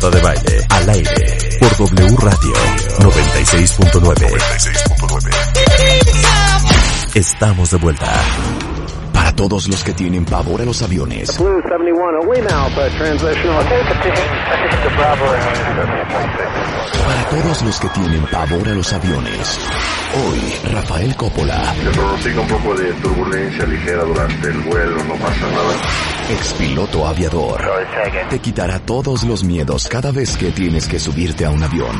Marta de Baile, al aire, por W Radio 96.9. Estamos de vuelta. Todos los que tienen pavor a los aviones. Blue 71, away now for transitional. Para todos los que tienen pavor a los aviones. Hoy, Rafael Coppola, Se pronostica un poco de turbulencia ligera durante el vuelo, no pasa nada. expiloto aviador, te quitará todos los miedos cada vez que tienes que subirte a un avión.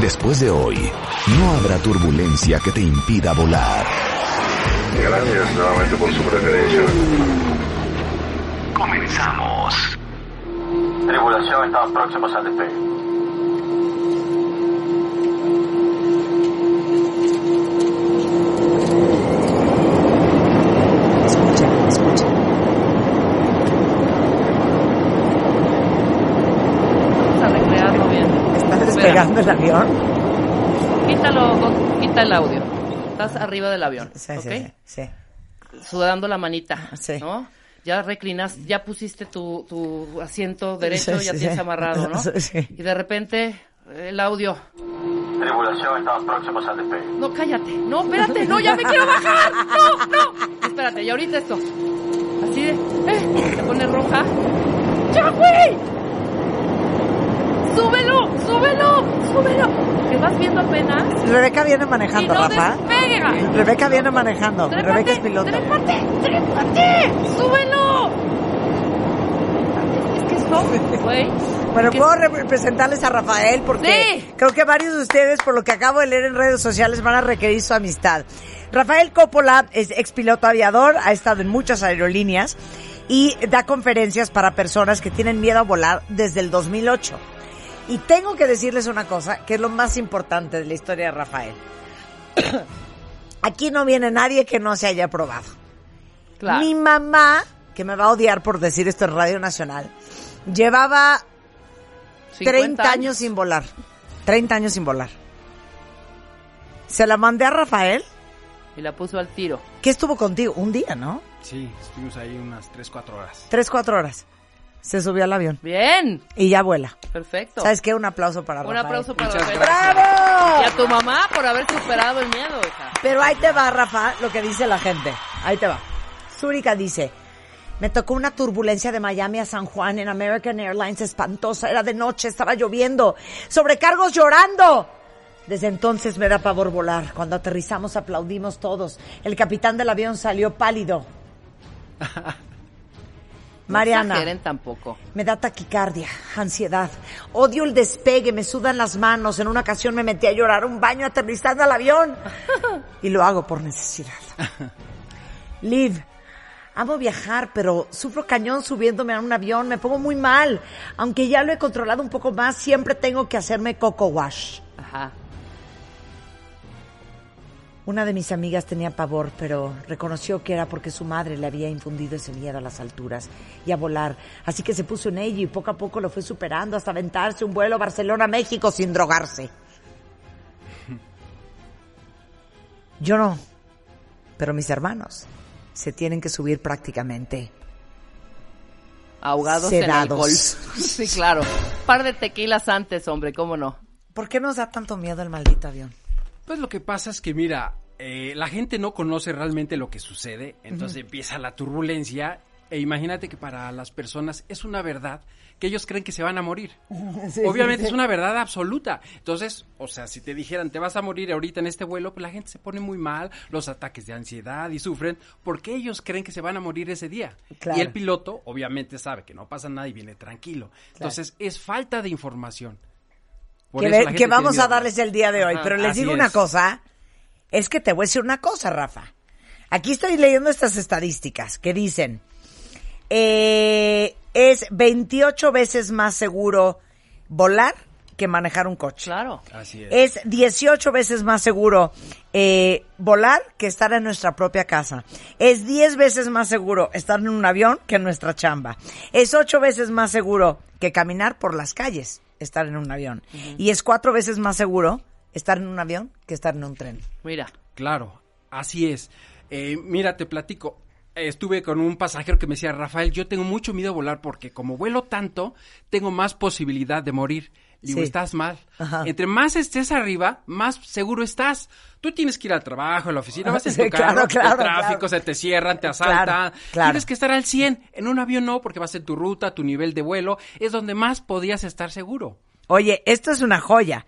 Después de hoy, no habrá turbulencia que te impida volar. Gracias nuevamente por su preferencia. Comenzamos. Tribulación, estamos próximos al despegue. Escucha, escucha. Vamos a recrearlo bien. Está Espera. despegando el avión. Quítalo, quita el audio. Estás arriba del avión, Sí, ¿ok? sí, sí. Sudando la manita, Sí. ¿no? Ya reclinas, ya pusiste tu, tu asiento derecho, Sí, ya sí, tienes sí. amarrado, ¿no? Sí, sí. Y de repente, el audio. Tribulación, estamos próximos al despegue. No, cállate. No, espérate. No, ya me quiero bajar. No, no. Espérate, y ahorita esto. Así de, eh, se pone roja. ¡Ya, güey! ¡Súbelo! ¡Súbelo! ¡Súbelo! Que vas viendo apenas. Rebeca viene Y manejando, no Rafa. despega. Rebeca viene manejando. Rebeca es piloto. ¡Trépate! ¡Trépate! ¡Súbelo! Es que esto, güey. Bueno, puedo representarles a Rafael porque Sí. creo que varios de ustedes, por lo que acabo de leer en redes sociales, van a requerir su amistad. Rafael Coppola es expiloto aviador, ha estado en muchas aerolíneas y da conferencias para personas que tienen miedo a volar desde el 2008. Y tengo que decirles una cosa, que es lo más importante de la historia de Rafael. Aquí no viene nadie que no se haya probado. Claro. Mi mamá, que me va a odiar por decir esto en Radio Nacional, llevaba 50 30 años sin volar. 30 años sin volar. Se la mandé a Rafael, Y la puso al tiro. que estuvo contigo un día, ¿no? Sí, estuvimos ahí unas 3, 4 horas. Tres, cuatro horas. Se subió al avión Bien. y ya vuela. Perfecto. ¿Sabes qué? Un aplauso para Un Rafael. aplauso para Muchas Rafael. gracias. ¡Bravo! Y a tu mamá por haber superado el miedo, hija. Pero ahí te va, Rafa, lo que dice la gente. Ahí te va. Zúrica dice, me tocó una turbulencia de Miami a San Juan en American Airlines espantosa. Era de noche, estaba lloviendo. Sobrecargos llorando. Desde entonces me da pavor volar. Cuando aterrizamos aplaudimos todos. El capitán del avión salió pálido. No Mariana. tampoco. Me da taquicardia, ansiedad. Odio el despegue, me sudan las manos. En una ocasión me metí a llorar un baño aterrizando al avión. Y lo hago por necesidad. Liv, amo viajar, pero sufro cañón subiéndome a un avión. Me pongo muy mal. Aunque ya lo he controlado un poco más, siempre tengo que hacerme coco wash. Ajá. Una de mis amigas tenía pavor, pero reconoció que era porque su madre le había infundido ese miedo a las alturas y a volar. Así que se puso en ello y poco a poco lo fue superando hasta aventarse un vuelo a Barcelona-México sin drogarse. Yo no, pero mis hermanos se tienen que subir prácticamente. Ahogados Sedados. en alcohol. Sí, claro. Par de tequilas antes, hombre, ¿cómo no? ¿Por qué nos da tanto miedo el maldito avión? Pues lo que pasa es que, mira, eh, la gente no conoce realmente lo que sucede, entonces empieza la turbulencia e imagínate que para las personas es una verdad que ellos creen que se van a morir. Obviamente es una verdad absoluta. Entonces, o sea, si te dijeran te vas a morir ahorita en este vuelo, pues la gente se pone muy mal, los ataques de ansiedad y sufren porque ellos creen que se van a morir ese día. Claro. Y el piloto obviamente sabe que no pasa nada y viene tranquilo. Entonces, es falta de información. Por que, vamos miedo. a darles el día de hoy. Ajá, pero les digo una es. cosa, es que te voy a decir una cosa, Rafa. Aquí estoy leyendo estas estadísticas que dicen, eh, es 28 veces más seguro volar que manejar un coche. Claro. Así es. Es 18 veces más seguro eh, volar que estar en nuestra propia casa. Es 10 veces más seguro estar en un avión que en nuestra chamba. Es 8 veces más seguro que caminar por las calles, estar en un avión. Y es 4 veces más seguro estar en un avión que estar en un tren. Mira. Claro, así es. Eh, mira, te platico. estuve con un pasajero que me decía, Rafael, yo tengo mucho miedo a volar porque como vuelo tanto, tengo más posibilidad de morir. Le Digo, Sí. estás mal. Ajá. Entre más estés arriba, más seguro estás. Tú tienes que ir al trabajo, a la oficina, vas en tu carro, claro, claro, el tráfico, claro. se te cierran, te asaltan. Tienes que estar al 100. En un avión no, porque vas en tu ruta, tu nivel de vuelo, es donde más podías estar seguro. Oye, esto es una joya.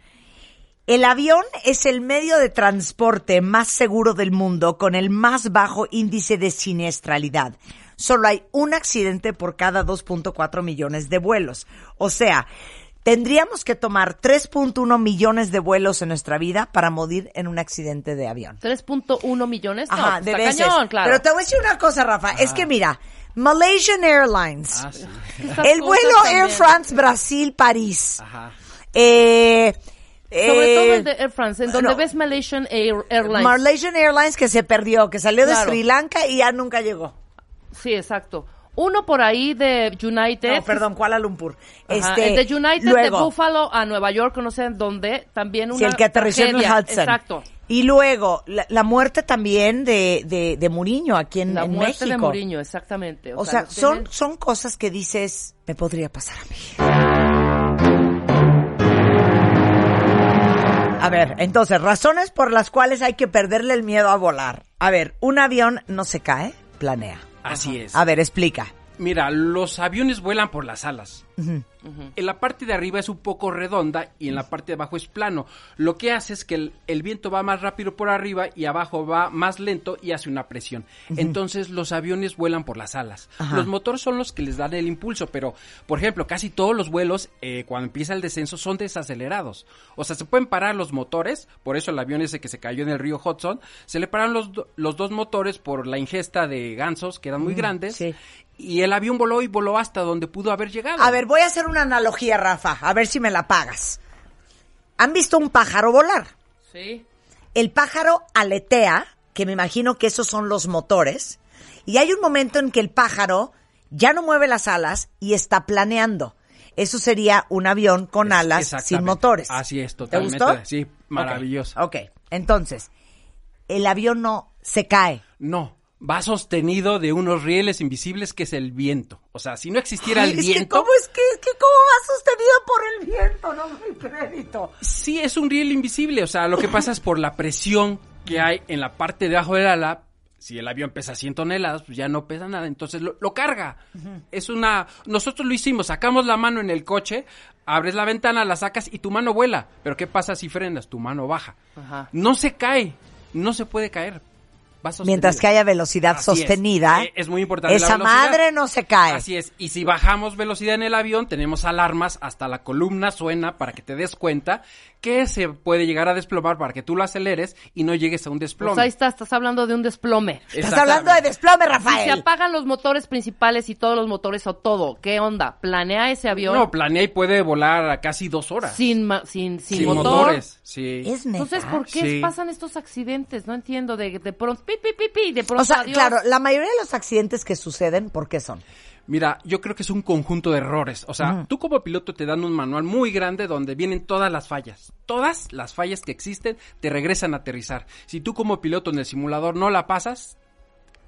El avión es el medio de transporte más seguro del mundo con el más bajo índice de siniestralidad. Solo hay un accidente por cada 2.4 millones de vuelos. O sea, tendríamos que tomar 3.1 millones de vuelos en nuestra vida para morir en un accidente de avión. 3.1 millones. No, Ajá, pues de veces. cañón, claro. Pero te voy a decir una cosa, Rafa. Es que mira, Malaysian Airlines, Ah, sí. El vuelo también. Air France Brasil París, Ajá. eh, Sobre eh, todo el de Air France, en donde no. ves Malaysian Air- Airlines. Malaysian Airlines que se perdió, que salió de Claro. Sri Lanka y ya nunca llegó. Sí, exacto. Uno por ahí de United. No, perdón, Kuala Lumpur. Ajá, Este, de United de luego, Buffalo a Nueva York, no sé en dónde, también una sí, el que aterrizó en el tragedia. Hudson. Exacto. Y luego, la, la muerte también de, de, de Muriño aquí en, La en muerte de México. Mourinho, exactamente. O sea, son, tienen- son cosas que dices, me podría pasar a mí. A ver, entonces, razones por las cuales hay que perderle el miedo a volar. A ver, un avión no se cae, planea. Así es. A ver, explica. Mira, los aviones vuelan por las alas. En la parte de arriba es un poco redonda y en la parte de abajo es plano. Lo que hace es que el, el viento va más rápido por arriba y abajo va más lento y hace una presión. Entonces los aviones vuelan por las alas. Ajá. Los motores son los que les dan el impulso, pero por ejemplo, casi todos los vuelos eh, cuando empieza el descenso son desacelerados. O sea, se pueden parar los motores, por eso el avión ese que se cayó en el río Hudson, se le pararon los, los dos motores por la ingesta de gansos que eran muy grandes. sí. Y el avión voló y voló hasta donde pudo haber llegado. A ver, voy a hacer una analogía, Rafa, a ver si me la pagas. ¿Han visto un pájaro volar? Sí. El pájaro aletea, que me imagino que esos son los motores, y hay un momento en que el pájaro ya no mueve las alas y está planeando. Eso sería un avión con alas sin motores. Así es, ¿Te totalmente. gustó? Sí, maravilloso. Ok, ok. entonces, el avión no se cae. No, va sostenido de unos rieles invisibles que es el viento. O sea, si no existiera Ay, el es que viento... ¿cómo es que, es que cómo va sostenido por el viento? No me crédito. Sí, es un riel invisible. O sea, lo que pasa es por la presión que hay en la parte de abajo del ala. Si el avión pesa 100 toneladas, pues ya no pesa nada, entonces lo, lo carga. Es una... Nosotros lo hicimos, sacamos la mano en el coche, abres la ventana, la sacas y tu mano vuela. Pero ¿qué pasa si frenas? Tu mano baja. Ajá. No se cae, no se puede caer. Mientras que haya velocidad Así sostenida, Eh, Es, muy importante. esa madre no se cae. Así es. Y si bajamos velocidad en el avión, tenemos alarmas, hasta la columna suena para que te des cuenta que se puede llegar a desplomar para que tú lo aceleres y no llegues a un desplome. Pues ahí está, estás hablando de un desplome. Estás hablando de desplome, Si se Rafael. apagan los motores principales y todos los motores o todo, ¿qué onda? ¿Planea ese avión No, planea y puede volar a casi dos horas. sin, ma- sin, sin, Sin motor? motores. Sí. Es. Entonces, ¿por qué Sí. pasan estos accidentes? No entiendo. De, de pronto, pi, pi, pi, pi, de pronto, O sea, adiós. claro, la mayoría de los accidentes que suceden, ¿por qué son? Mira, yo creo que es un conjunto de errores. O sea, tú como piloto te dan un manual muy grande donde vienen todas las fallas. Todas las fallas que existen te regresan a aterrizar. Si tú como piloto en el simulador no la pasas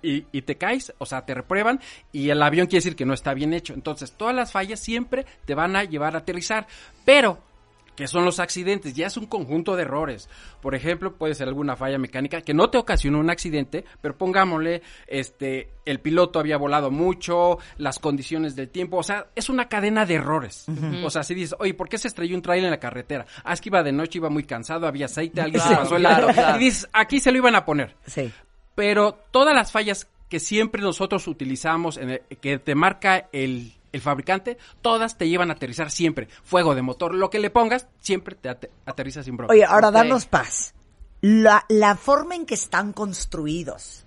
y, y te caes, o sea, te reprueban y el avión quiere decir que no está bien hecho. Entonces, todas las fallas siempre te van a llevar a aterrizar. Pero que son los accidentes, ya es un conjunto de errores. Por ejemplo, puede ser alguna falla mecánica que no te ocasionó un accidente, pero pongámosle, este, el piloto había volado mucho, las condiciones del tiempo, o sea, es una cadena de errores. O sea, si dices, oye, ¿por qué se estrelló un trailer en la carretera? Ah, es que iba de noche, iba muy cansado, había aceite, alguien se Claro, pasó el claro, lado. claro. Y dices, aquí se lo iban a poner. Sí. Pero todas las fallas que siempre nosotros utilizamos, en el- que te marca el, el fabricante, todas te llevan a aterrizar siempre. Fuego de motor, lo que le pongas, siempre te ate- aterriza sin problema. Oye, ahora danos paz. La, la forma en que están construidos,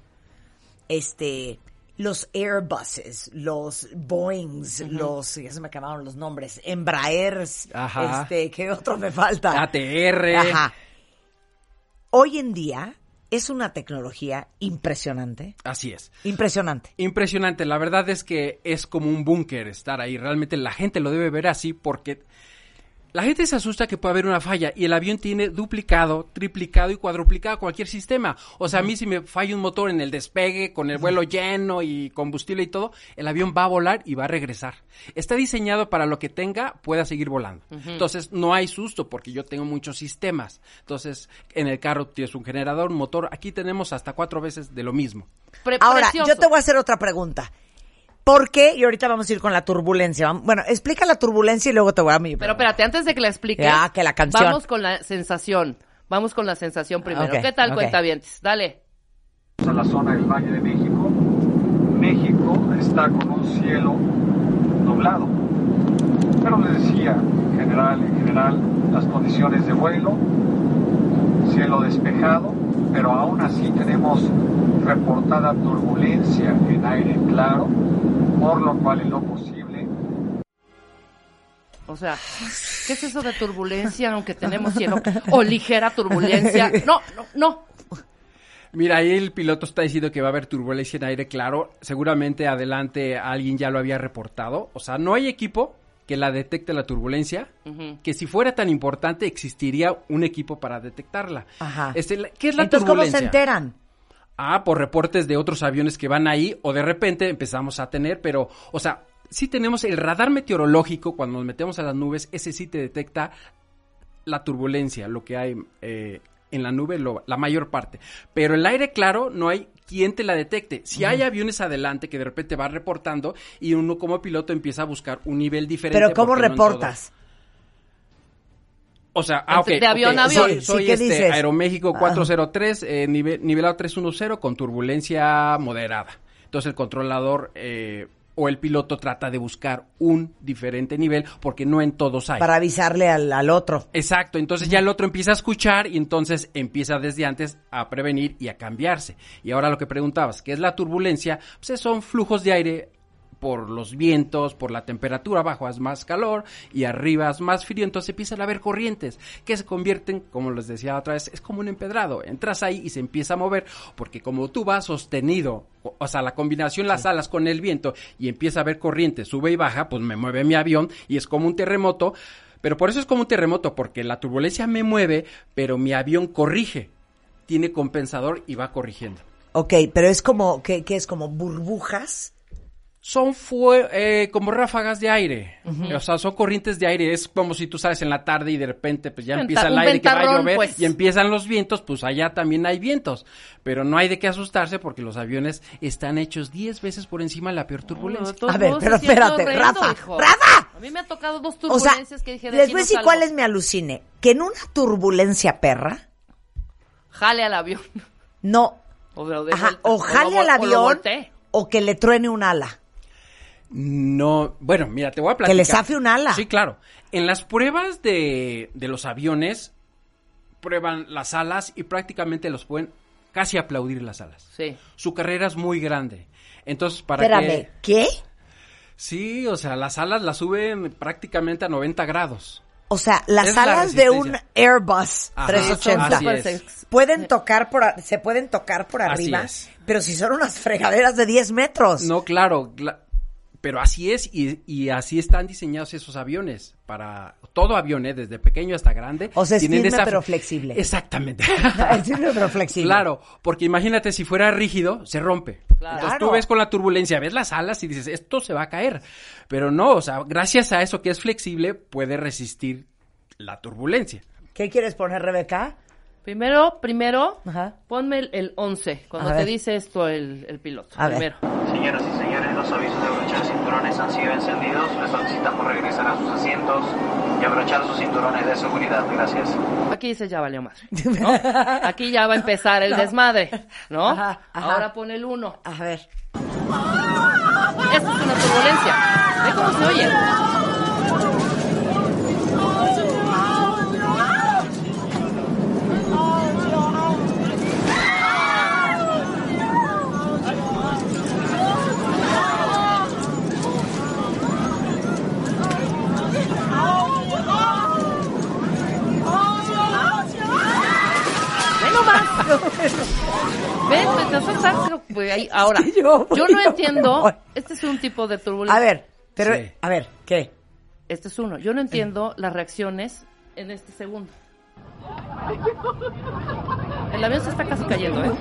este, los Airbuses, los Boeings, los, ya se me acabaron los nombres, Embraers, Ajá. este, ¿qué otro me falta? ATR. Ajá. Hoy en día es una tecnología impresionante, Así es. impresionante. Impresionante, la verdad es que es como un búnker estar ahí. Realmente la gente lo debe ver así porque La gente se asusta que puede haber una falla y el avión tiene duplicado, triplicado y cuadruplicado cualquier sistema. O sea, a mí si me falla un motor en el despegue, con el vuelo lleno y combustible y todo, el avión va a volar y va a regresar. Está diseñado para lo que tenga, pueda seguir volando. Entonces, no hay susto porque yo tengo muchos sistemas. Entonces, en el carro tienes un generador, un motor. Aquí tenemos hasta cuatro veces de lo mismo. Pre- Ahora, precioso. yo te voy a hacer otra pregunta. ¿Por qué? Y ahorita vamos a ir con la turbulencia. Bueno, explica la turbulencia y luego te voy a mi Pero espérate, antes de que la explique. Ya, que la canción. Vamos con la sensación. Vamos con la sensación primero. Ok, ¿Qué tal, ok. cuentavientes? Dale. a la zona del Valle de México. México está con un cielo nublado. Pero les decía, en general, en general, las condiciones de vuelo, cielo despejado, pero aún así tenemos reportada turbulencia en aire claro, por lo cual en lo posible O sea, ¿qué es eso de turbulencia aunque tenemos cielo? O ligera turbulencia. No, no, no. Mira, ahí el piloto está diciendo que va a haber turbulencia en aire, claro. Seguramente adelante alguien ya lo había reportado. O sea, no hay equipo que la detecte la turbulencia, que si fuera tan importante existiría un equipo para detectarla. Ajá. Este, ¿Qué es la Entonces, ¿cómo se enteran? Ah, por reportes de otros aviones que van ahí o de repente empezamos a tener, pero, o sea, sí tenemos el radar meteorológico cuando nos metemos a las nubes, ese sí te detecta la turbulencia, lo que hay eh, en la nube, lo- la mayor parte. Pero el aire claro no hay quien te la detecte. Si hay aviones adelante que de repente va reportando y uno como piloto empieza a buscar un nivel diferente. Pero ¿cómo no reportas? O sea, ah, ok. De avión ok, a avión. Soy, soy sí, ¿qué este dices? Aeroméxico Ah. 403, eh, nivel, nivelado 310 con turbulencia moderada. Entonces el controlador eh, o el piloto trata de buscar un diferente nivel porque no en todos hay. Para avisarle al, al otro. Exacto, entonces ya el otro empieza a escuchar y entonces empieza desde antes a prevenir y a cambiarse. Y ahora lo que preguntabas, ¿qué es la turbulencia? Pues son flujos de aire por los vientos, por la temperatura, abajo es más calor y arriba es más frío, entonces empiezan a haber corrientes que se convierten, como les decía otra vez, es como un empedrado. Entras ahí y se empieza a mover porque como tú vas sostenido, o, o sea, la combinación las alas con el viento y empieza a haber corriente, sube y baja, pues me mueve mi avión y es como un terremoto. Pero por eso es como un terremoto, porque la turbulencia me mueve, pero mi avión corrige. Tiene compensador y va corrigiendo. Ok, pero es como, ¿qué, qué es? Como burbujas. Son fue, eh, como ráfagas de aire. O sea, son corrientes de aire. Es como si tú sales en la tarde y de repente pues ya Venta- empieza el aire que va a llover pues. y empiezan los vientos, pues allá también hay vientos. Pero no hay de qué asustarse porque los aviones están hechos 10 veces por encima de la peor turbulencia. A ver, pero espérate, horrendo, Rafa, hijo. ¡Rafa! A mí me ha tocado dos O sea, turbulencias que dije de les voy a no decir salgo. cuál es mi alucine. Que en una turbulencia perra, Jale al avión. no, O, ajá, jale al o lo avión o que le truene un ala. No, bueno, mira, te voy a platicar. Que le zafe un ala. Sí, claro. En las pruebas de, de los aviones, prueban las alas y prácticamente los pueden casi aplaudir las alas. Sí. Su carrera es muy grande. Entonces, para Espérame, que... ¿qué? Sí, o sea, las alas las suben prácticamente a 90 grados. O sea, las Es la alas de un. Airbus Ajá, 380 así es. pueden tocar por, se pueden tocar por arriba, pero si son unas fregaderas de 10 metros. No, claro, cla- pero así es y, y así están diseñados esos aviones para todo avión, ¿eh? desde pequeño hasta grande. O sea, es firme esa- pero flexible. Exactamente. Es firme pero flexible. Claro, porque imagínate si fuera rígido, se rompe. Claro. Entonces tú ves con la turbulencia, ves las alas y dices, esto se va a caer. Pero no, o sea, gracias a eso que es flexible, puede resistir la turbulencia. ¿Qué quieres poner, Rebeca? Primero, primero, Ajá. ponme el, el 11, cuando A te ver. dice esto el, el piloto. A ver. primero. Señoras y señores, los avisos de cinturones han sido encendidos. Les solicitamos regresar a sus asientos y abrochar sus cinturones de seguridad. Gracias. Aquí dice ya valió madre. ¿no? Aquí ya va a empezar el desmadre, ¿no? Ajá, ajá. Ahora pon el 1. A ver. Esta es una turbulencia. ¿Ve cómo se oye? Te asustas, güey, ahí. Ahora, Sí, yo no yo entiendo. voy. Este es un tipo de turbulencia. A ver, pero, Sí. a ver, ¿qué? Este es uno. Yo no entiendo las reacciones en este segundo. El avión se está casi cayendo, ¿eh?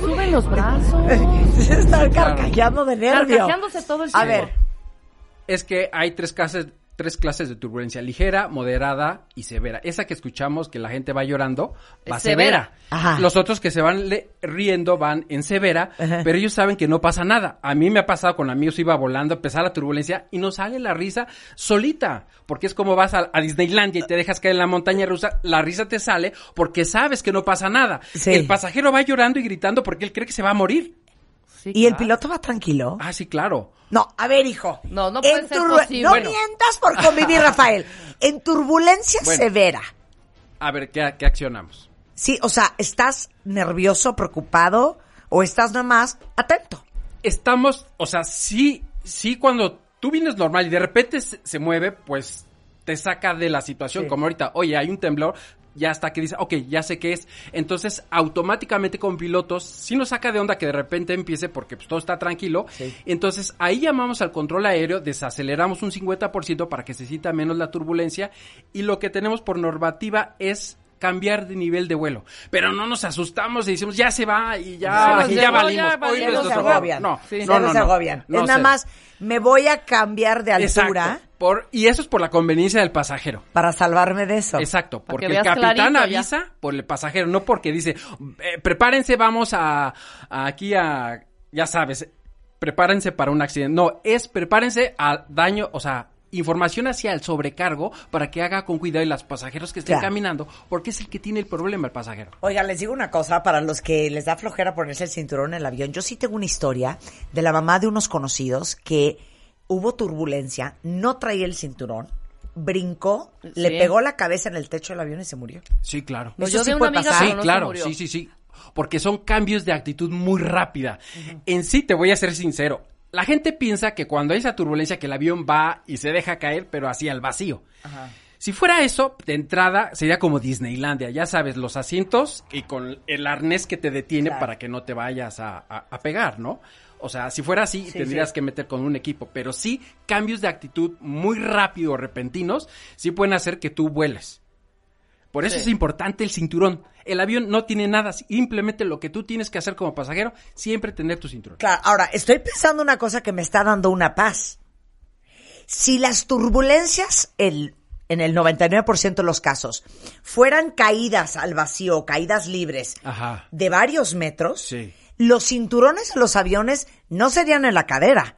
Sube los brazos. Se está carcajando de nervio. Carcajeándose todo el A tiempo. ver, Es que hay tres clases, tres clases de turbulencia, ligera, moderada y severa. Esa que escuchamos que la gente va llorando, va severa. severa. Ajá. Los otros que se van le- riendo van en severa, Ajá. pero ellos saben que no pasa nada. A mí me ha pasado con amigos, iba volando, empezar la turbulencia y no sale la risa solita, porque es como vas a, a Disneylandia y te dejas caer en la montaña rusa, la risa te sale porque sabes que no pasa nada. Sí. El pasajero va llorando y gritando porque él cree que se va a morir. Sí, ¿y el piloto va tranquilo? Ah, sí, claro. No, a ver, hijo. No, no puede ser posible. No Bueno. mientas por convivir, Rafael. En turbulencia Bueno. severa. A ver, ¿qué, qué accionamos? Sí, o sea, ¿estás nervioso, preocupado o estás nada más atento? estamos, o sea, sí, sí, cuando tú vienes normal y de repente se, se mueve, pues te saca de la situación, Sí. como ahorita, oye, hay un temblor, ya hasta que dice, ok, ya sé qué es. Entonces, automáticamente con pilotos, sí nos saca de onda que de repente empiece porque pues, todo está tranquilo. Entonces, ahí llamamos al control aéreo, desaceleramos un 50% para que se sienta menos la turbulencia y lo que tenemos por normativa es cambiar de nivel de vuelo. Pero no nos asustamos y decimos, ya se va y ya, Sí, y ya no, valimos. ya Hoy nos se agobian. No, Sí. no, no, se no. agobian. No, es nada más, me voy a cambiar de altura Exacto. Por, y eso es por la conveniencia del pasajero. para salvarme de eso. Exacto, Para porque que el capitán ya. avisa por el pasajero, no porque dice, "Eh, prepárense, vamos a, a aquí a, ya sabes, prepárense para un accidente. No, es prepárense a daño, o sea, información hacia el sobrecargo para que haga con cuidado y los pasajeros que estén Claro. caminando, porque es el que tiene el problema el pasajero. Oiga, les digo una cosa, para los que les da flojera ponerse el cinturón en el avión, yo sí tengo una historia de la mamá de unos conocidos que hubo turbulencia, no traía el cinturón, brincó, le pegó la cabeza en el techo del avión y se murió. Sí, claro. Pues Eso yo sí de una puede amiga, Sí, no claro, sí, sí, sí. Porque son cambios de actitud muy rápida. En sí, te voy a ser sincero. La gente piensa que cuando hay esa turbulencia que el avión va y se deja caer, pero así al vacío. Si fuera eso, de entrada sería como Disneylandia, ya sabes, los asientos y con el arnés que te detiene Claro. para que no te vayas a, a- a pegar, ¿no? O sea, si fuera así, Sí, tendrías sí. que meter con un equipo, pero sí, cambios de actitud muy rápido, repentinos, sí pueden hacer que tú vueles. Por eso Sí. es importante el cinturón. El avión no tiene nada, simplemente lo que tú tienes que hacer como pasajero, siempre tener tu cinturón. Claro, ahora, estoy pensando una cosa que me está dando una paz. Si las turbulencias, el, en el 99% de los casos, fueran caídas al vacío, caídas libres, Ajá. de varios metros, Sí. los cinturones de los aviones no serían en la cadera.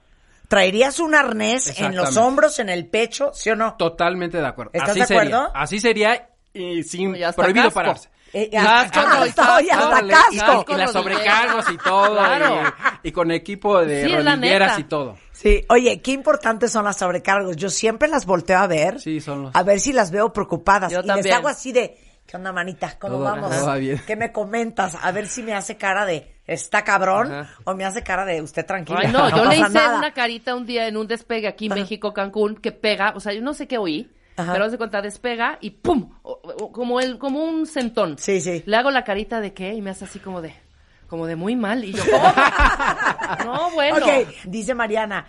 Traerías un arnés en los hombros, en el pecho, ¿sí o no? Totalmente de acuerdo. ¿Estás así de sería. acuerdo? Así sería y sin Y hasta prohibido casco. pararse. Eh, Y hasta casco, no, y casco, y hasta casco. Las sobrecargos y todo. Claro. Y, y con equipo de Sí, rodilleras y todo. Sí, oye, qué importantes son las sobrecargos. Yo siempre las volteo a ver. Sí, son los- A ver si las veo preocupadas. Yo y les hago así de, ¿qué onda, manita? ¿Cómo Todo- vamos? todo va bien. ¿Qué me comentas? A ver si me hace cara de, ¿está cabrón? Ajá. O me hace cara de, usted tranquila. Ay, no, yo le hice nada. una carita un día en un despegue aquí, México, Cancún, que pega, o sea, yo no sé qué oí, Ajá. pero de cuenta, despega y ¡pum! O- o- como el, como un centón. Sí, sí. Le hago la carita de qué y me hace así como de, como de muy mal. Y yo, ¿cómo? no, bueno. Ok, dice Mariana,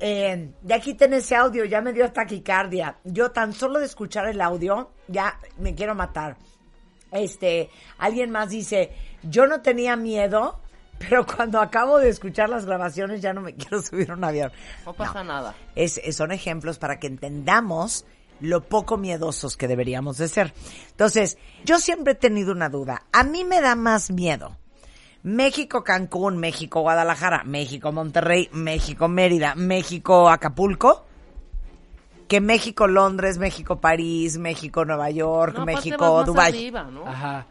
eh, ya quiten ese audio, ya me dio taquicardia. Yo tan solo de escuchar el audio, ya me quiero matar. Este, alguien más dice, yo no tenía miedo, pero cuando acabo de escuchar las grabaciones ya no me quiero subir a un avión. No pasa nada. Es- son ejemplos para que entendamos lo poco miedosos que deberíamos de ser. Entonces, yo siempre he tenido una duda. A mí me da más miedo. México, Cancún, México, Guadalajara, México, Monterrey, México, Mérida, México, Acapulco, que México, Londres, México, París, México, Nueva York, No, México, Dubái. arriba, ¿no? Ajá.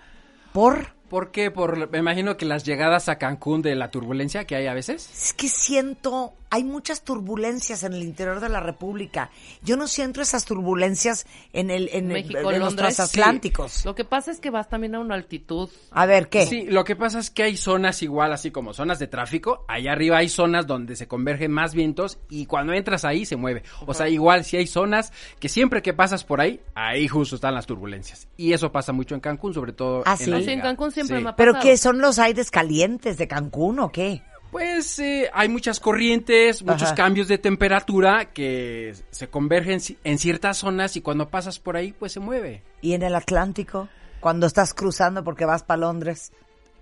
¿Por? ¿Por qué? Por, me imagino que las llegadas a Cancún de la turbulencia que hay a veces. Es que siento, hay muchas turbulencias en el interior de la República. Yo no siento esas turbulencias en el en, el- México, en los transatlánticos. Lo que pasa es que vas también a una altitud. A ver, ¿qué? Sí, lo que pasa es que hay zonas igual, así como zonas de tráfico. Allá arriba hay zonas donde se convergen más vientos y cuando entras ahí se mueve. O sea, igual si hay zonas que siempre que pasas por ahí, ahí justo están las turbulencias. Y eso pasa mucho en Cancún, sobre todo ¿Ah, en sí? la Sí, en. Cancún siempre Sí. me ha ¿Pero pasado. qué? ¿Son los aires calientes de Cancún o qué? Pues eh, hay muchas corrientes, muchos Ajá. cambios de temperatura que se convergen en ciertas zonas y cuando pasas por ahí pues se mueve. ¿Y en el Atlántico? Cuando estás cruzando porque vas para Londres.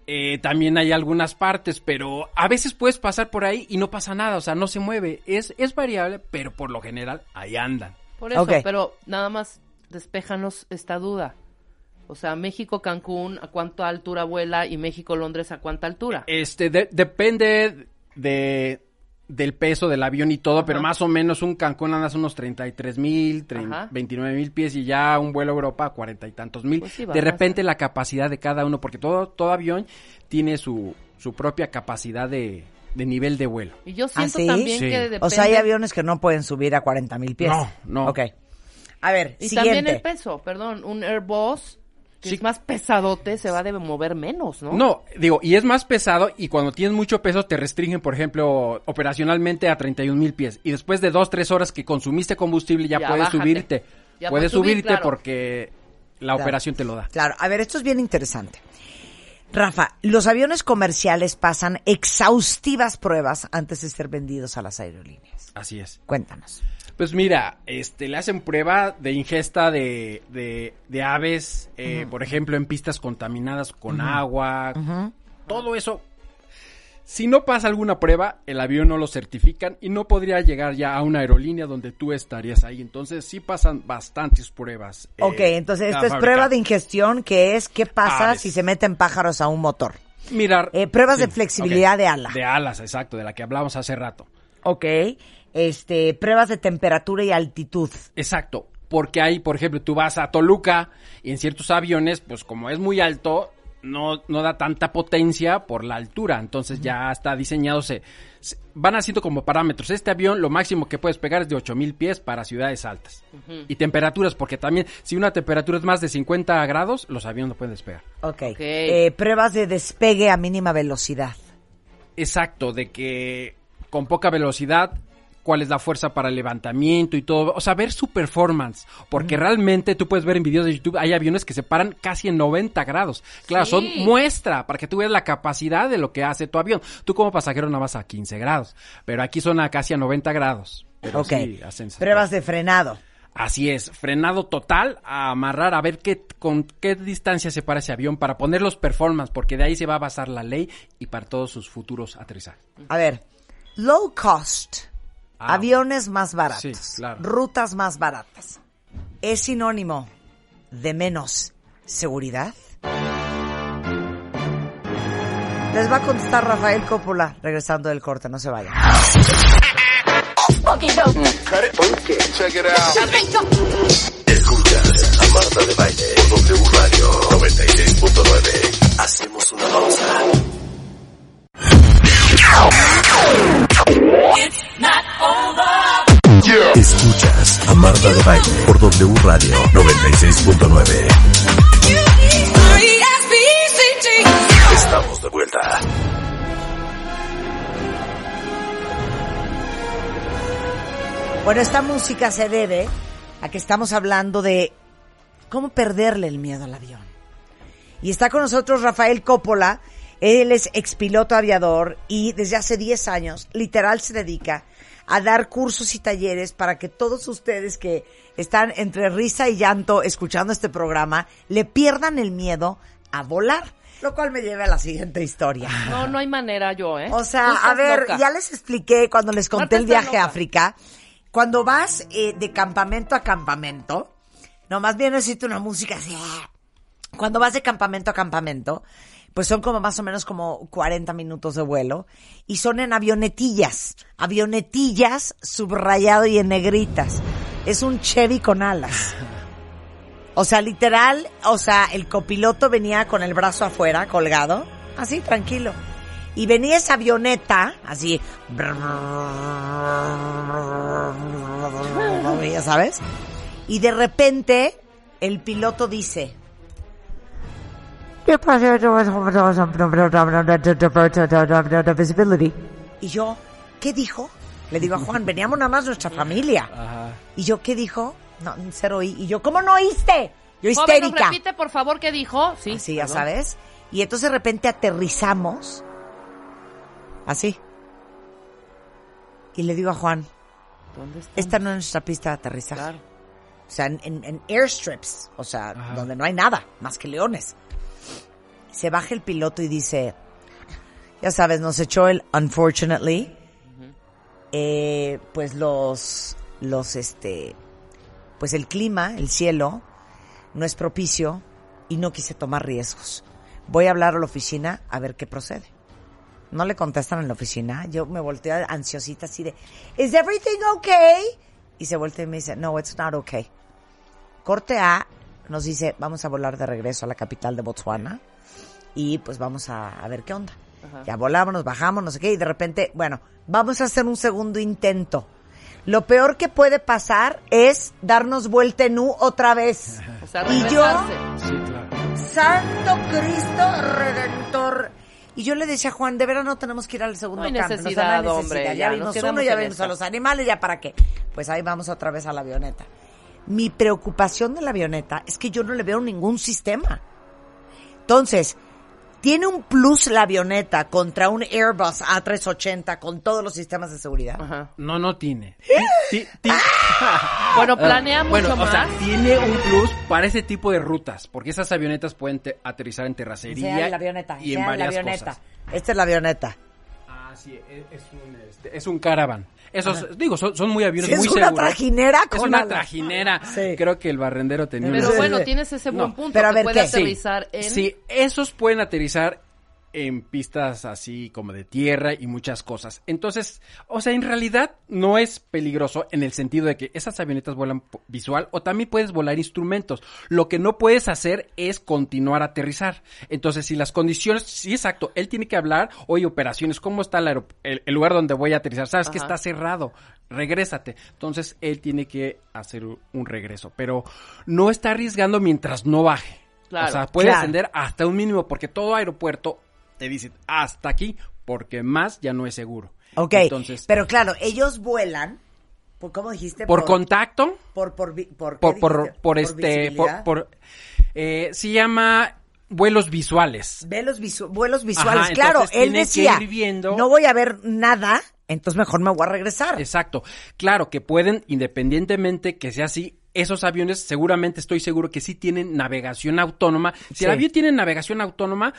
Eh, también hay algunas partes, pero a veces puedes pasar por ahí y no pasa nada, o sea, no se mueve. Es, es variable, pero por lo general ahí andan. Por eso, pero nada más despejanos esta duda. O sea, México-Cancún, ¿a cuánta altura vuela? Y México-Londres, ¿a cuánta altura? Este, de- depende de del peso del avión y todo, pero más o menos un Cancún andas unos 33 mil, Ajá. 29 mil pies y ya un vuelo a Europa a cuarenta y tantos mil. Pues sí, de repente la capacidad de cada uno, porque todo, todo avión tiene su, su propia capacidad de, de nivel de vuelo. Y yo siento ¿Ah, sí? también Sí. que depende... O sea, hay aviones que no pueden subir a 40 mil pies. No, no. Ok. A ver, Y siguiente. también el peso, perdón, un Airbus que Sí. es más pesadote se va a mover menos, ¿no? No, digo, y es más pesado y cuando tienes mucho peso te restringen, por ejemplo, operacionalmente a 31 mil pies. Y después de dos, tres horas que consumiste combustible ya, Ya, puedes bájate. subirte. Ya puedes puedes subir, subirte claro. porque la Claro. operación te lo da. Claro, a ver, esto es bien interesante. Rafa, los aviones comerciales pasan exhaustivas pruebas antes de ser vendidos a las aerolíneas. Así es. Cuéntanos. Pues mira, este, le hacen prueba de ingesta de, de, de aves, eh, por ejemplo, en pistas contaminadas con agua, todo eso. Si no pasa alguna prueba, el avión no lo certifican y no podría llegar ya a una aerolínea donde tú estarías ahí. Entonces sí pasan bastantes pruebas. eh, ok, entonces esto cada es prueba de ingestión, que es qué pasa Aves. si se meten pájaros a un motor. Mirar. Eh, pruebas de flexibilidad de ala. De alas, exacto, de la que hablamos hace rato. Ok. Este, pruebas de temperatura y altitud. Exacto, porque hay, por ejemplo, tú vas a Toluca y en ciertos aviones, pues como es muy alto, no, no da tanta potencia por la altura, entonces ya está diseñado, se, se- van haciendo como parámetros. Este avión lo máximo que puedes pegar es de 8000 pies para ciudades altas. Y temperaturas, porque también si una temperatura es más de 50 grados, los aviones no pueden despegar. Ok. Ok. Eh, pruebas de despegue a mínima velocidad. Exacto, de que con poca velocidad, cuál es la fuerza para el levantamiento y todo. O sea, ver su performance. Porque realmente tú puedes ver en videos de YouTube, hay aviones que se paran casi en 90 grados. Claro, Sí. son muestra para que tú veas la capacidad de lo que hace tu avión. Tú como pasajero nada más a 15 grados. Pero aquí son a casi a 90 grados. Pero ok. sí, pruebas de frenado. Así es, frenado total, a amarrar, a ver qué, con qué distancia se para ese avión para poner los performance, porque de ahí se va a basar la ley y para todos sus futuros aterrizajes. A ver, low cost. Ah, aviones más baratos. Sí, claro. Rutas más baratas. ¿Es sinónimo de menos seguridad? Les va a contestar Rafael Coppola regresando del corte, no se vayan. Escuchas a Marta de Baile por W Radio 96.9. Hacemos una pausa. Marta de Baile por W Radio 96.9. Estamos de vuelta. Bueno, esta música se debe a que estamos hablando de cómo perderle el miedo al avión. Y está con nosotros Rafael Coppola. Él es expiloto aviador y desde hace 10 años literal se dedica a dar cursos y talleres para que todos ustedes que están entre risa y llanto escuchando este programa le pierdan el miedo a volar. Lo cual me lleva a la siguiente historia. No, no hay manera yo, ¿eh? O sea, a ver, loca. ya les expliqué cuando les conté Marta el viaje a. África. Cuando vas eh, de campamento a campamento, no, más bien necesito una música así. Cuando vas de campamento a campamento, pues son como más o menos como 40 minutos de vuelo y son en avionetillas, avionetillas subrayado y en negritas. Es un Chevy con alas. O sea, literal, o sea, el copiloto venía con el brazo afuera, colgado, así, tranquilo. Y venía esa avioneta, así, ya sabes. Y de repente, el piloto dice, y yo, ¿qué dijo? Le digo a Juan, veníamos nada más nuestra familia. Ajá. Y yo, ¿qué dijo? No, cero oí. Y yo, ¿cómo no oíste? Yo Joven, ¿nos histérica. repite, por favor, qué dijo? Sí. Así, ya sabes. Y entonces de repente aterrizamos Así. Y le digo a Juan, ¿Dónde está? esta no es nuestra pista de aterrizaje. Claro. O sea, en, en- en airstrips, o sea, Ajá. donde no hay nada, más que leones. Se baja el piloto y dice, ya sabes, nos echó el unfortunately, eh, pues los, los, este, pues el clima, el cielo, no es propicio y no quise tomar riesgos. Voy a hablar a la oficina a ver qué procede. No le contestan en la oficina. Yo me volteo ansiosita así de, ¿Is everything okay? Y se voltea y me dice, no, it's not okay. Corte A nos dice, vamos a volar de regreso a la capital de Botswana y pues vamos a, a ver qué onda. Ajá. Ya volamos, nos bajamos, no sé qué, y de repente, bueno, vamos a hacer un segundo intento. Lo peor que puede pasar es darnos vuelta en U otra vez. O sea, Y yo-. Sí, claro. Santo Cristo Redentor. Y yo le decía a Juan, de veras no tenemos que ir al segundo No hay cambio. necesidad, no hay hombre, Ya, ya, vimos uno, ya vimos a los animales, ya para qué. Pues ahí vamos otra vez a la avioneta. Mi preocupación de la avioneta es que yo no le veo ningún sistema. Entonces, tiene un plus la avioneta contra un Airbus A380 con todos los sistemas de seguridad. Ajá. No, no tiene. Ti- ti- Bueno, planea Ah, mucho bueno, o sea, más. tiene un plus para ese tipo de rutas, porque esas avionetas pueden te- aterrizar en terracería Enséñale la avioneta, y en enséñale la varias avioneta. cosas. Esta es la avioneta. Ah, sí, es, es un, este, es un caravan. Esos, digo, son, son muy aviones Sí, es muy una seguros. trajinera Es una trajinera. Sí. Creo que el barrendero tenía Pero una- bueno, tienes ese buen No. punto. Pero a que ver, puede ¿qué? aterrizar en... Sí, esos pueden aterrizar en pistas así como de tierra y muchas cosas. Entonces, o sea, en realidad no es peligroso en el sentido de que esas avionetas vuelan visual o también puedes volar instrumentos. Lo que no puedes hacer es continuar a aterrizar. Entonces, si las condiciones, sí, exacto, él tiene que hablar, oye, operaciones, ¿cómo está el, el- el lugar donde voy a aterrizar? Sabes que Ajá. está cerrado, regrésate. Entonces, él tiene que hacer un- un regreso, pero no está arriesgando mientras no baje. Claro. o sea, puede Claro. ascender hasta un mínimo porque todo aeropuerto te dice hasta aquí porque más ya no es seguro. Ok, Entonces, pero claro, ellos vuelan, por, ¿cómo dijiste? por contacto, Por, por, por, ¿qué por, por, por este, por, por, eh, se llama vuelos visuales. Velos visu- vuelos visuales. Ajá, claro, él decía, viendo- no voy a ver nada, entonces mejor me voy a regresar. Exacto. Claro que pueden, independientemente que sea así, esos aviones seguramente estoy seguro que sí tienen navegación autónoma. Si Sí. el avión tiene navegación autónoma,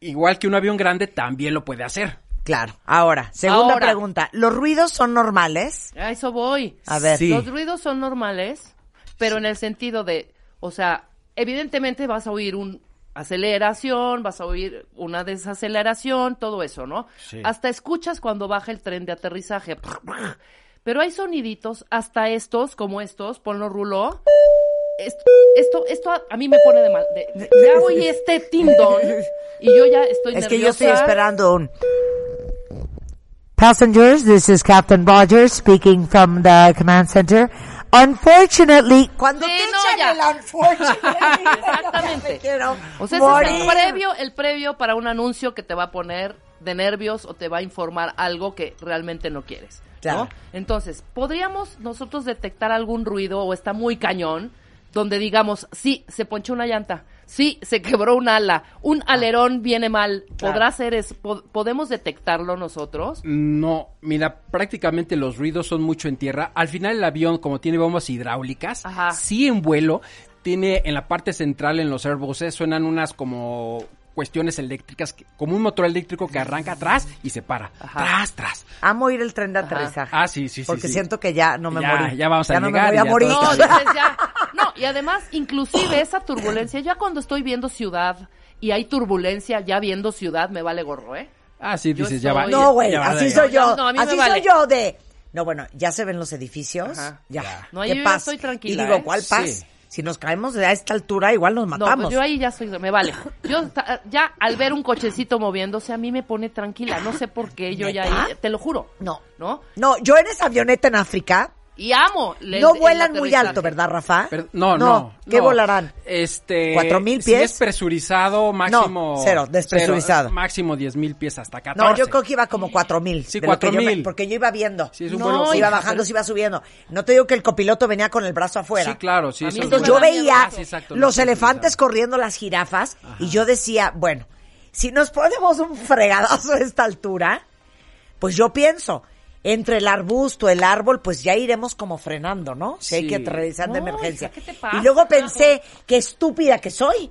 igual que un avión grande, también lo puede hacer. Claro. Ahora, segunda Ahora. pregunta. ¿Los ruidos son normales? A eso voy. A ver. Sí. Los ruidos son normales, pero en el sentido de, o sea, evidentemente vas a oír un aceleración, vas a oír una desaceleración, todo eso, ¿no? Sí. Hasta escuchas cuando baja el tren de aterrizaje. Pero hay soniditos, hasta estos, como estos, ponlo rulo. Esto, esto, esto a, a mí me pone de mal. de- de- ya este tindón y yo ya estoy Es que yo nerviosa. estoy esperando un... Passengers, this is Captain Rogers speaking from the command center. Unfortunately, cuando Sí, te no, echan ya. el unfortunately, Exactamente. O sea, ese es el previo, el previo para un anuncio que te va a poner de nervios o te va a informar algo que realmente no quieres. ¿no? Claro. Entonces, ¿podríamos nosotros detectar algún ruido o está muy cañón donde digamos, sí, se ponchó una llanta, sí, se quebró un ala, un alerón viene mal, Claro. ¿podrá ser eso? Po- ¿Podemos detectarlo nosotros? No, mira, prácticamente los ruidos son mucho en tierra. Al final el avión, como tiene bombas hidráulicas, Ajá. sí en vuelo, tiene en la parte central, en los airbuses, suenan unas como cuestiones eléctricas, que- como un motor eléctrico que arranca atrás y se para. Ajá. Tras, tras. Amo ir el tren de Ajá. aterrizaje. Ah, sí, sí, sí. Porque sí. siento que ya no me Ya, morí. ya vamos a no llegar me voy a ya morir. No, dices ya. No, y además, inclusive esa turbulencia, ya cuando estoy viendo ciudad y hay turbulencia, ya viendo ciudad, me vale gorro, ¿eh? Ah, sí, dices, ya va. No, güey, ya así ya soy yo. No, a mí me así vale. soy yo de... No, bueno, ya se ven los edificios. Ajá. Ya. No, ¿Qué yo ya paz? estoy tranquila, Y digo, ¿eh? ¿cuál paz? Sí. Si nos caemos a esta altura, igual nos No, matamos. pues yo ahí ya soy, me vale. Yo ya al ver un cochecito moviéndose a mí me pone tranquila, no sé por qué, yo ya te lo juro. No. ¿No? No, yo en esa avioneta en África Y amo. le- no el vuelan muy alto, ¿verdad, Rafa? Pero- no, no, ¿Qué no. volarán? Este. ¿Cuatro mil Si pies? es presurizado, máximo. No, cero, despresurizado. cero, máximo diez mil pies hasta 14. No, yo creo que iba como cuatro mil. Sí, yo me- 4,000. Porque yo iba viendo. Sí, es un No, iba bajando, pero- se iba subiendo. No te digo que el copiloto venía con el brazo afuera. Sí, claro, sí. Eso Entonces yo veía Ah, sí, exacto, no los elefantes corriendo las jirafas y yo decía, bueno, si nos ponemos un fregadazo a esta altura, pues yo pienso, entre el arbusto, el árbol, pues ya iremos como frenando, ¿no? Si hay Sí. que aterrizar de emergencia. ¿qué te pasa, y luego carajo? pensé, qué estúpida que soy.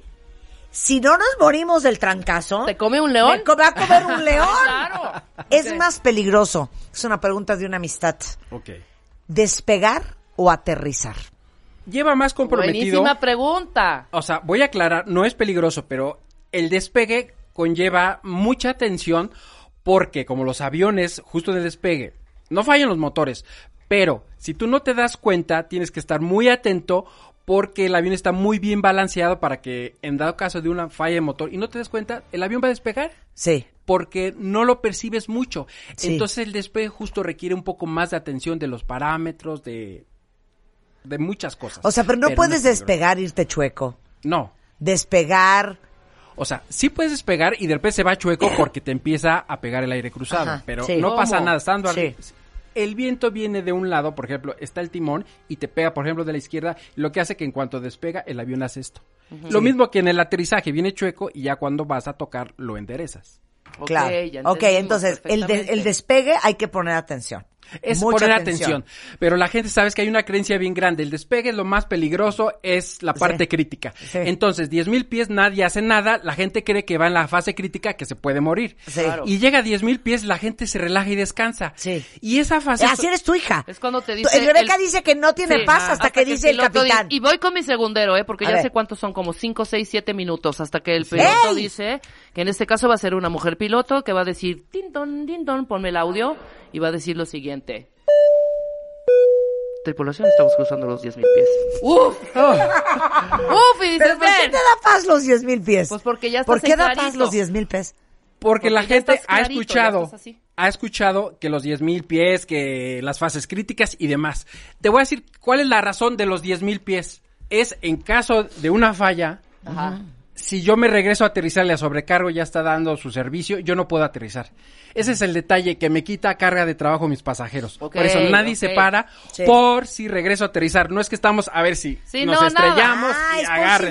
Si no nos morimos del trancazo, ¿Te come un león? me va a comer un león. Claro. Es más peligroso. Es una pregunta de una amistad. Ok. ¿Despegar o aterrizar? Lleva más comprometido. Buenísima pregunta. O sea, voy a aclarar, no es peligroso, pero el despegue conlleva mucha tensión porque como los aviones, justo en el despegue, no fallan los motores, pero si tú no te das cuenta, tienes que estar muy atento porque el avión está muy bien balanceado para que en dado caso de una falla de motor y no te das cuenta, el avión va a despegar Sí. porque no lo percibes mucho. Sí. Entonces el despegue justo requiere un poco más de atención de los parámetros, de, de muchas cosas. O sea, pero no es puedes despegar, irte chueco. No. Despegar. O sea, sí puedes despegar y de repente se va chueco porque te empieza a pegar el aire cruzado, Ajá, pero sí. no ¿Cómo? pasa nada, estando Sí. El viento viene de un lado, por ejemplo, está el timón y te pega, por ejemplo, de la izquierda, lo que hace que en cuanto despega, el avión hace esto. Lo mismo que en el aterrizaje, viene chueco y ya cuando vas a tocar, lo enderezas. Ok, claro. ok, entendimos entonces el, de- perfectamente. el despegue hay que poner atención. Es Mucha poner atención. Pero la gente sabes que hay una creencia bien grande. El despegue, lo más peligroso, es la parte Sí. crítica. Sí. Entonces, 10 mil pies, nadie hace nada. La gente cree que va en la fase crítica, que se puede morir. Sí. Claro. Y llega a 10 mil pies, la gente se relaja y descansa. Sí. Y esa fase... Así eres tu hija. Es cuando te dice... el Rebeca el- dice que no tiene Sí, paz ah, hasta, que dice el capitán. Y voy con mi segundero, ¿eh? Porque A ya ver. sé cuántos son, como 5, 6, 7 minutos, hasta que el piloto dice que en este caso va a ser una mujer piloto que va a decir, tintón, tintón, ponme el audio, y va a decir lo siguiente. Tripulación, estamos cruzando los 10.000 pies. ¡Uf! ¡Uf! Y dices, ¿Pero por qué te da paz los 10 mil pies? Pues porque ya ¿Por estás qué en da paz los 10 mil pies? Porque la Porque gente ha escuchado, ha escuchado que los 10 mil pies, que las fases críticas y demás. Te voy a decir cuál es la razón de los 10 mil pies. Es en caso de una falla, Ajá. si yo me regreso a aterrizarle a sobrecargo, ya está dando su servicio, yo no puedo aterrizar. Ese es el detalle que me quita carga de trabajo a mis pasajeros. Por eso nadie se para Sí. por si regreso a aterrizar. No es que estamos a ver si Sí, nos no, estrellamos nada. Ah, y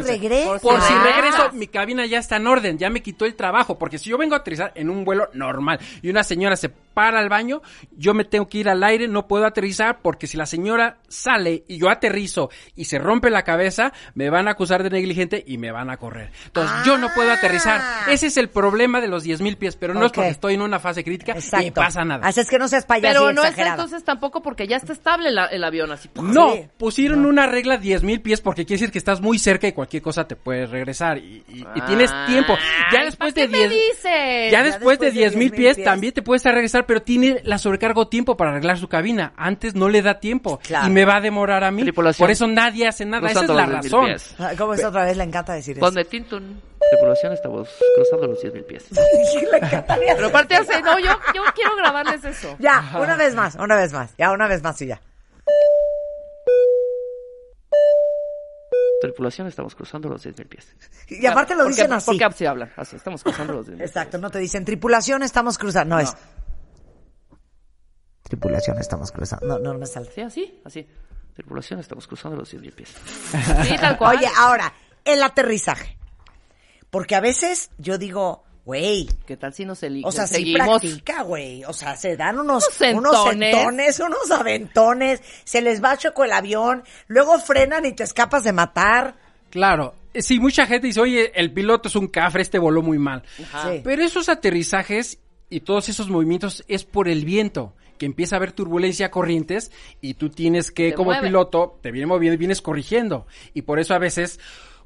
es por si. Por Ah. regreso, mi cabina ya está en orden, ya me quitó el trabajo. Porque si yo vengo a aterrizar en un vuelo normal y una señora se para al baño, yo me tengo que ir al aire, no puedo aterrizar porque si la señora sale y yo aterrizo y se rompe la cabeza, me van a acusar de negligente y me van a correr. Entonces yo no puedo aterrizar. Ese es el problema de los 10 mil pies, pero no es porque estoy en una fase crítica y Exacto. pasa nada. Así es que no seas payaso Pero y no es exagerado. entonces tampoco porque ya está estable la- el avión así. No, Sí. pusieron una regla 10 mil pies porque quiere decir que estás muy cerca y cualquier cosa te puedes regresar y, y- y tienes tiempo. Ya después ¿para de qué me 10 dices? ya después de después de 10 mil 10,000 pies, pies. también te puedes regresar, pero tiene la sobrecargo tiempo para arreglar su cabina. Antes no le da tiempo Claro. y me va a demorar a mí. Tripulación. Por eso nadie hace nada. Esa es la los 10,000 razón. pies. Ah, ¿Cómo es otra vez? Le encanta decir eso. Ponme Tintun. Tripulación, estamos cruzando los 10.000 pies. Pero aparte hace, no, yo, yo quiero grabarles eso. Ya, una vez más, una vez más. Ya, una vez más y ya. Tripulación, estamos cruzando los 10.000 pies. Y aparte lo Porque- dicen así. Porque así hablan, así, estamos cruzando los 10.000 Exacto, no te dicen tripulación, estamos cruzando. No, es. Tripulación, estamos cruzando. No, no me sale. Sí, así, así. Tripulación, estamos cruzando los 10.000 pies. Sí, tal cual. Oye, ahora, el aterrizaje. Porque a veces yo digo, güey, ¿Qué tal si nos eli- o sea, sí seguimos? practica, güey. O sea, se dan unos, Unos unos sentones. sentones, unos aventones, se les va choco el avión, luego frenan y te escapas de matar. Claro. Eh, Sí, mucha gente dice, oye, el piloto es un cafre, este voló muy mal. Sí. Pero esos aterrizajes y todos esos movimientos es por el viento, que empieza a haber turbulencia, corrientes, y tú tienes que, Te como mueve. piloto, te viene moviendo y vienes corrigiendo. Y por eso a veces,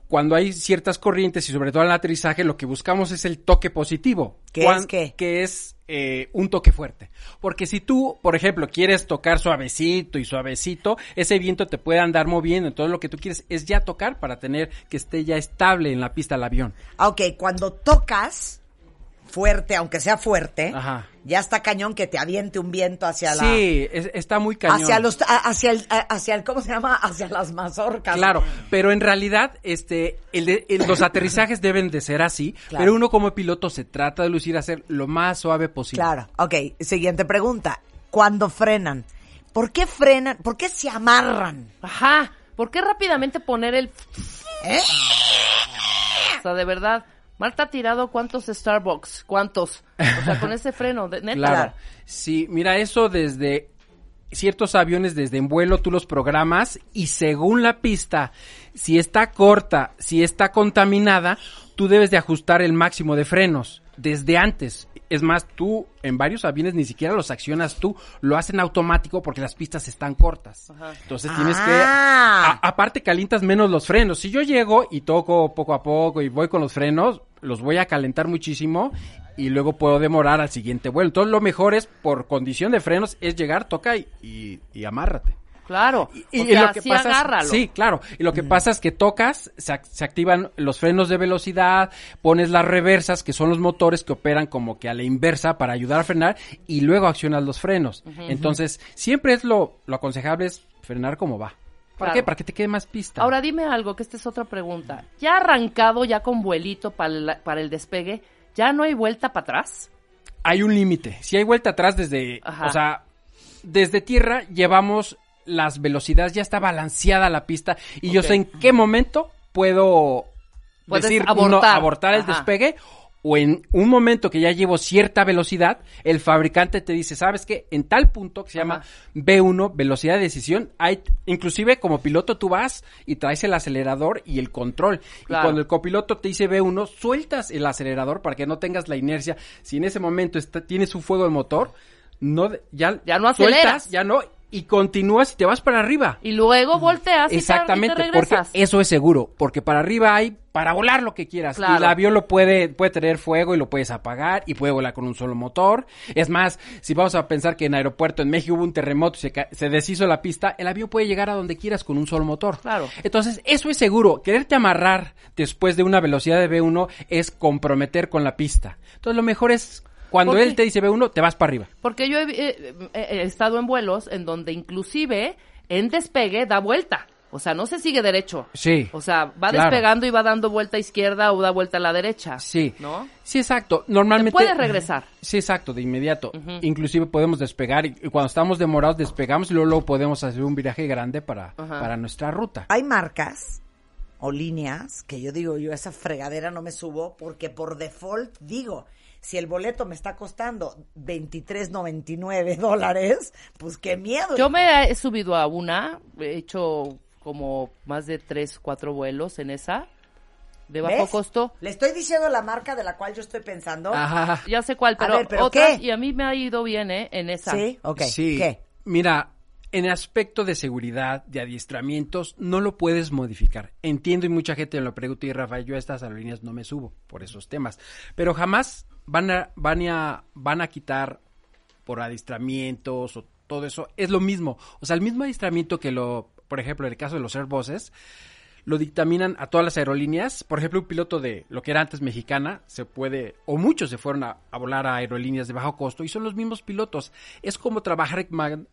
cuando hay ciertas corrientes y sobre todo en el aterrizaje, lo que buscamos es el toque positivo. ¿Qué Cuan- es qué? Que es eh, un toque fuerte. Porque si tú, por ejemplo, quieres tocar suavecito y suavecito, ese viento te puede andar moviendo. Entonces lo que tú quieres es ya tocar para tener que esté ya estable en la pista el avión. Ah, Ok, cuando tocas fuerte, aunque sea fuerte, Ajá. ya está cañón que te aviente un viento hacia la... Sí, es- está muy cañón. Hacia los, a- hacia el, a- hacia el, ¿cómo se llama? Hacia las mazorcas. Claro, pero en realidad, este, el de- el- los aterrizajes deben de ser así, Claro. pero uno como piloto se trata de lucir a ser lo más suave posible. Claro, ok. Siguiente pregunta. Cuando frenan, ¿por qué frenan? ¿Por qué se amarran? Ajá. ¿Por qué rápidamente poner el... ¿Eh? O sea, de verdad. Marta ha tirado cuántos Starbucks, cuántos. O sea, con ese freno, de, neta. Claro. Sí, mira, eso desde ciertos aviones desde en vuelo tú los programas y según la pista, si está corta, si está contaminada, tú debes de ajustar el máximo de frenos desde antes. Es más, tú en varios aviones ni siquiera los accionas tú, lo hacen automático porque las pistas están cortas. Entonces tienes que... Ah. a- aparte calientas menos los frenos. Si yo llego y toco poco a poco y voy con los frenos, los voy a calentar muchísimo y luego puedo demorar al siguiente vuelo. Entonces lo mejor es, por condición de frenos, es llegar, toca y, y, y amárrate. Claro. Y, o y sea, lo que sí pasa agárralo. sí, claro. Y lo que pasa es que tocas, se activan los frenos de velocidad, pones las reversas, que son los motores que operan como que a la inversa para ayudar a frenar, y luego accionas los frenos. Entonces, siempre es lo, lo aconsejable es frenar como va. ¿Para Claro. qué? Para que te quede más pista. Ahora dime algo, que esta es otra pregunta. ¿Ya arrancado, ya con vuelito para el, para el despegue, ya no hay vuelta para atrás? hay un límite. Si hay vuelta atrás desde, Ajá. o sea, desde tierra llevamos las velocidades, ya está balanceada la pista y yo sé en qué momento puedo Puedes decir abortar. no, abortar el Ajá. despegue o en un momento que ya llevo cierta velocidad, el fabricante te dice, ¿sabes qué? En tal punto que se llama Ajá. B1, velocidad de decisión, hay, inclusive como piloto tú vas y traes el acelerador y el control. Claro. Y cuando el copiloto te dice B1, sueltas el acelerador para que no tengas la inercia. Si en ese momento está, tienes un fuego el motor, no, de- ya, Ya no sueltas, aceleras. ya no, y continúas y te vas para arriba. Y luego volteas y te- y te, Exactamente, porque eso es seguro, porque para arriba hay para volar lo que quieras. Claro. Y el avión lo puede, puede tener fuego y lo puedes apagar y puede volar con un solo motor. Es más, si vamos a pensar que en aeropuerto en México hubo un terremoto y se, se deshizo la pista, el avión puede llegar a donde quieras con un solo motor. Claro. Entonces, eso es seguro. Quererte amarrar después de una velocidad de B1 es comprometer con la pista. Entonces, lo mejor es cuando ¿Por él te dice B1, te vas para arriba. Porque yo he, he- he estado en vuelos en donde inclusive en despegue da vuelta. O sea, no se sigue derecho. Sí. O sea, va Claro. despegando y va dando vuelta a izquierda o da vuelta a la derecha. Sí. ¿No? Sí, exacto. Normalmente. Te puedes regresar. Sí, exacto, de inmediato. Inclusive podemos despegar y y cuando estamos demorados despegamos y luego, luego podemos hacer un viraje grande para, para nuestra ruta. Hay marcas o líneas que yo digo, yo a esa fregadera no me subo porque por default digo, si el boleto me está costando 23.99 dólares, pues qué miedo. Yo me he subido a una, he hecho como más de tres, cuatro vuelos en esa, de bajo ¿Ves? costo. Le estoy diciendo la marca de la cual yo estoy pensando. Ajá. Ya sé cuál, A pero, ver, ¿pero otra, qué? y a mí me ha ido bien, ¿eh? En esa. Sí, ok. Sí. ¿Qué? Mira, en aspecto de seguridad, de adiestramientos, no lo puedes modificar. Entiendo y mucha gente me lo pregunta y Rafael, yo a estas aerolíneas no me subo por esos temas. Pero jamás van a, van a, van a quitar por adiestramientos o todo eso. Es lo mismo. O sea, el mismo adiestramiento que lo, por ejemplo, en el caso de los Airbuses, lo dictaminan a todas las aerolíneas. Por ejemplo, un piloto de lo que era antes mexicana se puede, o muchos se fueron a, a volar a aerolíneas de bajo costo y son los mismos pilotos. Es como trabajar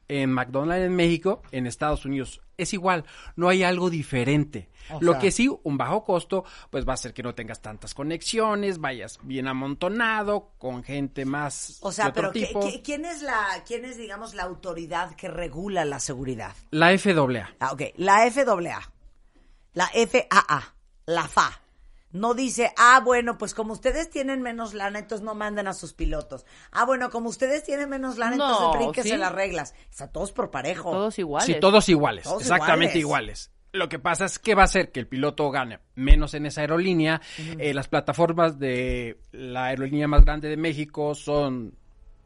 en, McDonald's en México, en Estados Unidos. Es igual, no hay algo diferente. O lo sea- que sí, un bajo costo, pues va a hacer que no tengas tantas conexiones, vayas bien amontonado, con gente más O sea, de otro pero ¿qué- tipo. qué- ¿quién es la, quién es, digamos, la autoridad que regula la seguridad? La FAA. Ah, ok, la FAA, la FAA, la FA. No dice, ah, bueno, pues como ustedes tienen menos lana, entonces no manden a sus pilotos. Ah, bueno, como ustedes tienen menos lana, No, entonces ¿sí? las reglas. Está todos por parejo. Todos iguales. Sí, todos iguales, Todos exactamente iguales. Lo que pasa es que va a hacer que el piloto gane menos en esa aerolínea. Eh, las plataformas de la aerolínea más grande de México son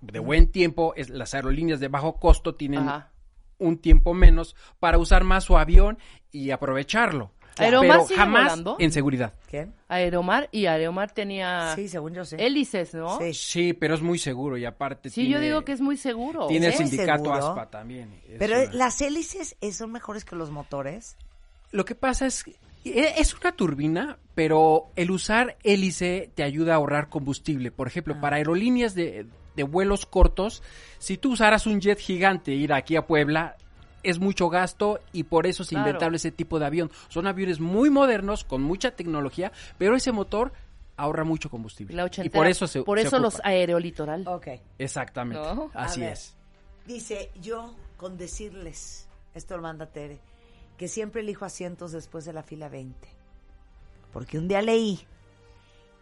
de buen tiempo. Es, las aerolíneas de bajo costo tienen Ajá. un tiempo menos para usar más su avión y aprovecharlo. ¿Aeromar Pero sigue jamás volando? en seguridad. ¿Quién? Aeromar y Aeromar tenía Sí, según yo sé. hélices, ¿no? Sí. Sí, pero es muy seguro y aparte Sí, tiene, yo digo que es muy seguro. tiene el ¿Sí? sindicato ¿Seguro? ASPA también. Es Pero una- las hélices eh, son mejores que los motores. Lo que pasa es que e- es una turbina, pero el usar hélice te ayuda a ahorrar combustible. Por ejemplo, Ah. para aerolíneas de, de vuelos cortos, si tú usaras un jet gigante e ir aquí a Puebla, es mucho gasto y por eso se Claro. inventaron ese tipo de avión. Son aviones muy modernos, con mucha tecnología, pero ese motor ahora mucho combustible. La y ochentera. por eso se Por se eso los aerolitoral. Ok. Exactamente, ¿No? así ver. es. Dice, yo con decirles, esto lo manda Tere, que siempre elijo asientos después de la fila 20. Porque un día leí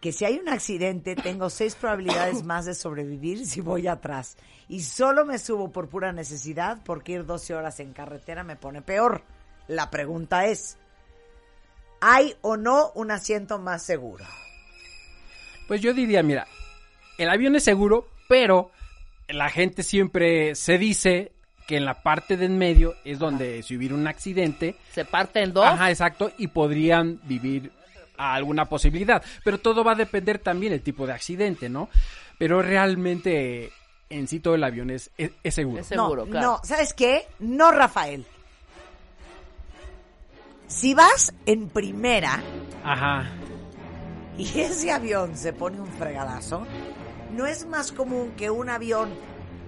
que si hay un accidente tengo seis probabilidades más de sobrevivir si voy atrás. Y solo me subo por pura necesidad porque ir 12 horas en carretera me pone peor. La pregunta es, ¿hay o no un asiento más seguro? Pues yo diría, mira, el avión es seguro, pero la gente siempre se dice que en la parte de en medio es donde si hubiera un accidente, Se parte en dos. ajá, exacto, y podrían vivir alguna posibilidad. Pero todo va a depender también del tipo de accidente, ¿no? Pero realmente en sí todo el avión es, es, es seguro. Es seguro, no, claro. no, ¿sabes qué? No, Rafael. Si vas en primera Ajá. y ese avión se pone un fregadazo, no es más común que un avión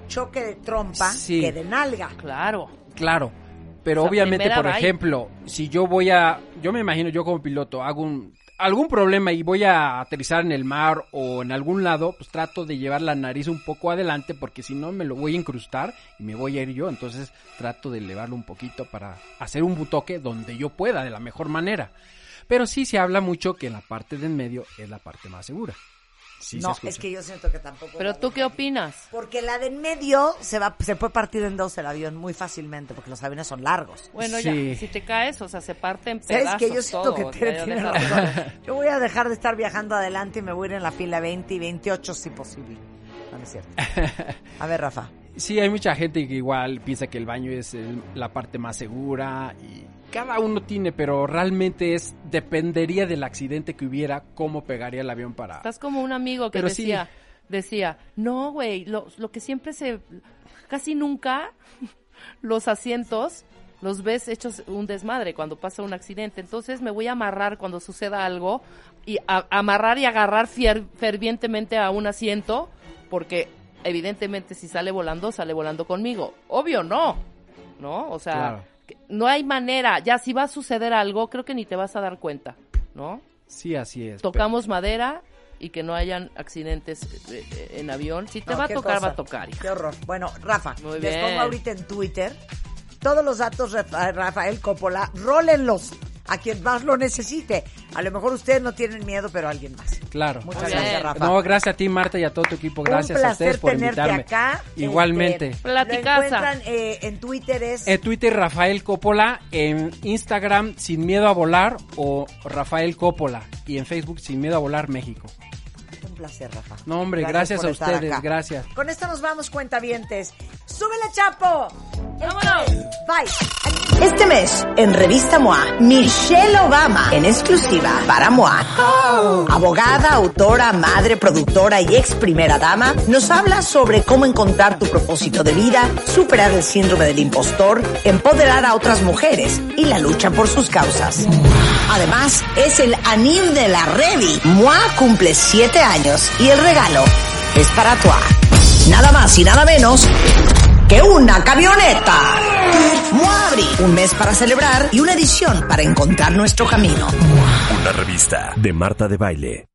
choque de trompa Sí. que de nalga. Claro. Claro, pero obviamente, por ejemplo, si yo voy a, yo me imagino yo como piloto hago un, algún problema y voy a aterrizar en el mar o en algún lado, pues trato de llevar la nariz un poco adelante porque si no me lo voy a incrustar y me voy a ir yo, entonces trato de elevarlo un poquito para hacer un butoque donde yo pueda de la mejor manera. Pero sí se habla mucho que la parte de en medio es la parte más segura. Sí no, es que yo siento que tampoco. Pero tú qué opinas? Porque la de en medio se va, se puede partir en dos el avión muy fácilmente, porque los aviones son largos. Bueno, Sí. ya, si te caes, o sea, se parte en ¿Sabes pedazos que Yo siento todo, que tiene razón. Yo voy a dejar de estar viajando adelante y me voy a ir en la fila 20 y 28 si posible. No, no es cierto. A ver, Rafa. Sí, hay mucha gente que igual piensa que el baño es el- la parte más segura y cada uno tiene, pero realmente es dependería del accidente que hubiera, cómo pegaría el avión para... Estás como un amigo que Pero sí. decía, decía, no, güey, lo, lo que siempre se, casi nunca los asientos los ves hechos un desmadre cuando pasa un accidente. Entonces me voy a amarrar cuando suceda algo y a- amarrar y agarrar fier- fervientemente a un asiento porque evidentemente si sale volando, sale volando conmigo. Obvio, no. ¿No? O sea, Claro. No hay manera. Ya si va a suceder algo, creo que ni te vas a dar cuenta, ¿no? Sí, así es. tocamos madera y que no hayan accidentes eh, eh, en avión. Si te No, va a tocar, cosa. va a tocar. hija. Qué horror. Bueno, Rafa, Muy les bien. pongo ahorita en Twitter todos los datos Rafael Coppola. Rólenlos a quien más lo necesite. A lo mejor ustedes no tienen miedo, pero alguien más. Claro. Muchas gracias. Rafa. No, gracias a ti, Marta, y a todo tu equipo. Gracias Un a placer ustedes por tenerte invitarme. acá. Igualmente. Este, Platicaza. Lo encuentran eh, en Twitter es... En Twitter, Rafael Coppola. En Instagram, Sin Miedo a Volar o Rafael Coppola. Y en Facebook, Sin Miedo a Volar México. Un placer, Rafa. No, hombre, gracias, a ustedes. acá. Gracias. Con esto nos vamos, cuentavientes. ¡Súbele, Chapo! ¡Vámonos! Bye. Este mes, en Revista MOA, Michelle Obama, en exclusiva para MOA. Abogada, autora, madre, productora y ex primera dama, nos habla sobre cómo encontrar tu propósito de vida, superar el síndrome del impostor, empoderar a otras mujeres y la lucha por sus causas. Además, es el anil de la Revi. MOA cumple siete años y el regalo es para tu Nada más y nada menos que una camioneta. Muabri, un mes para celebrar y una edición para encontrar nuestro camino. Una revista de Marta de Baile.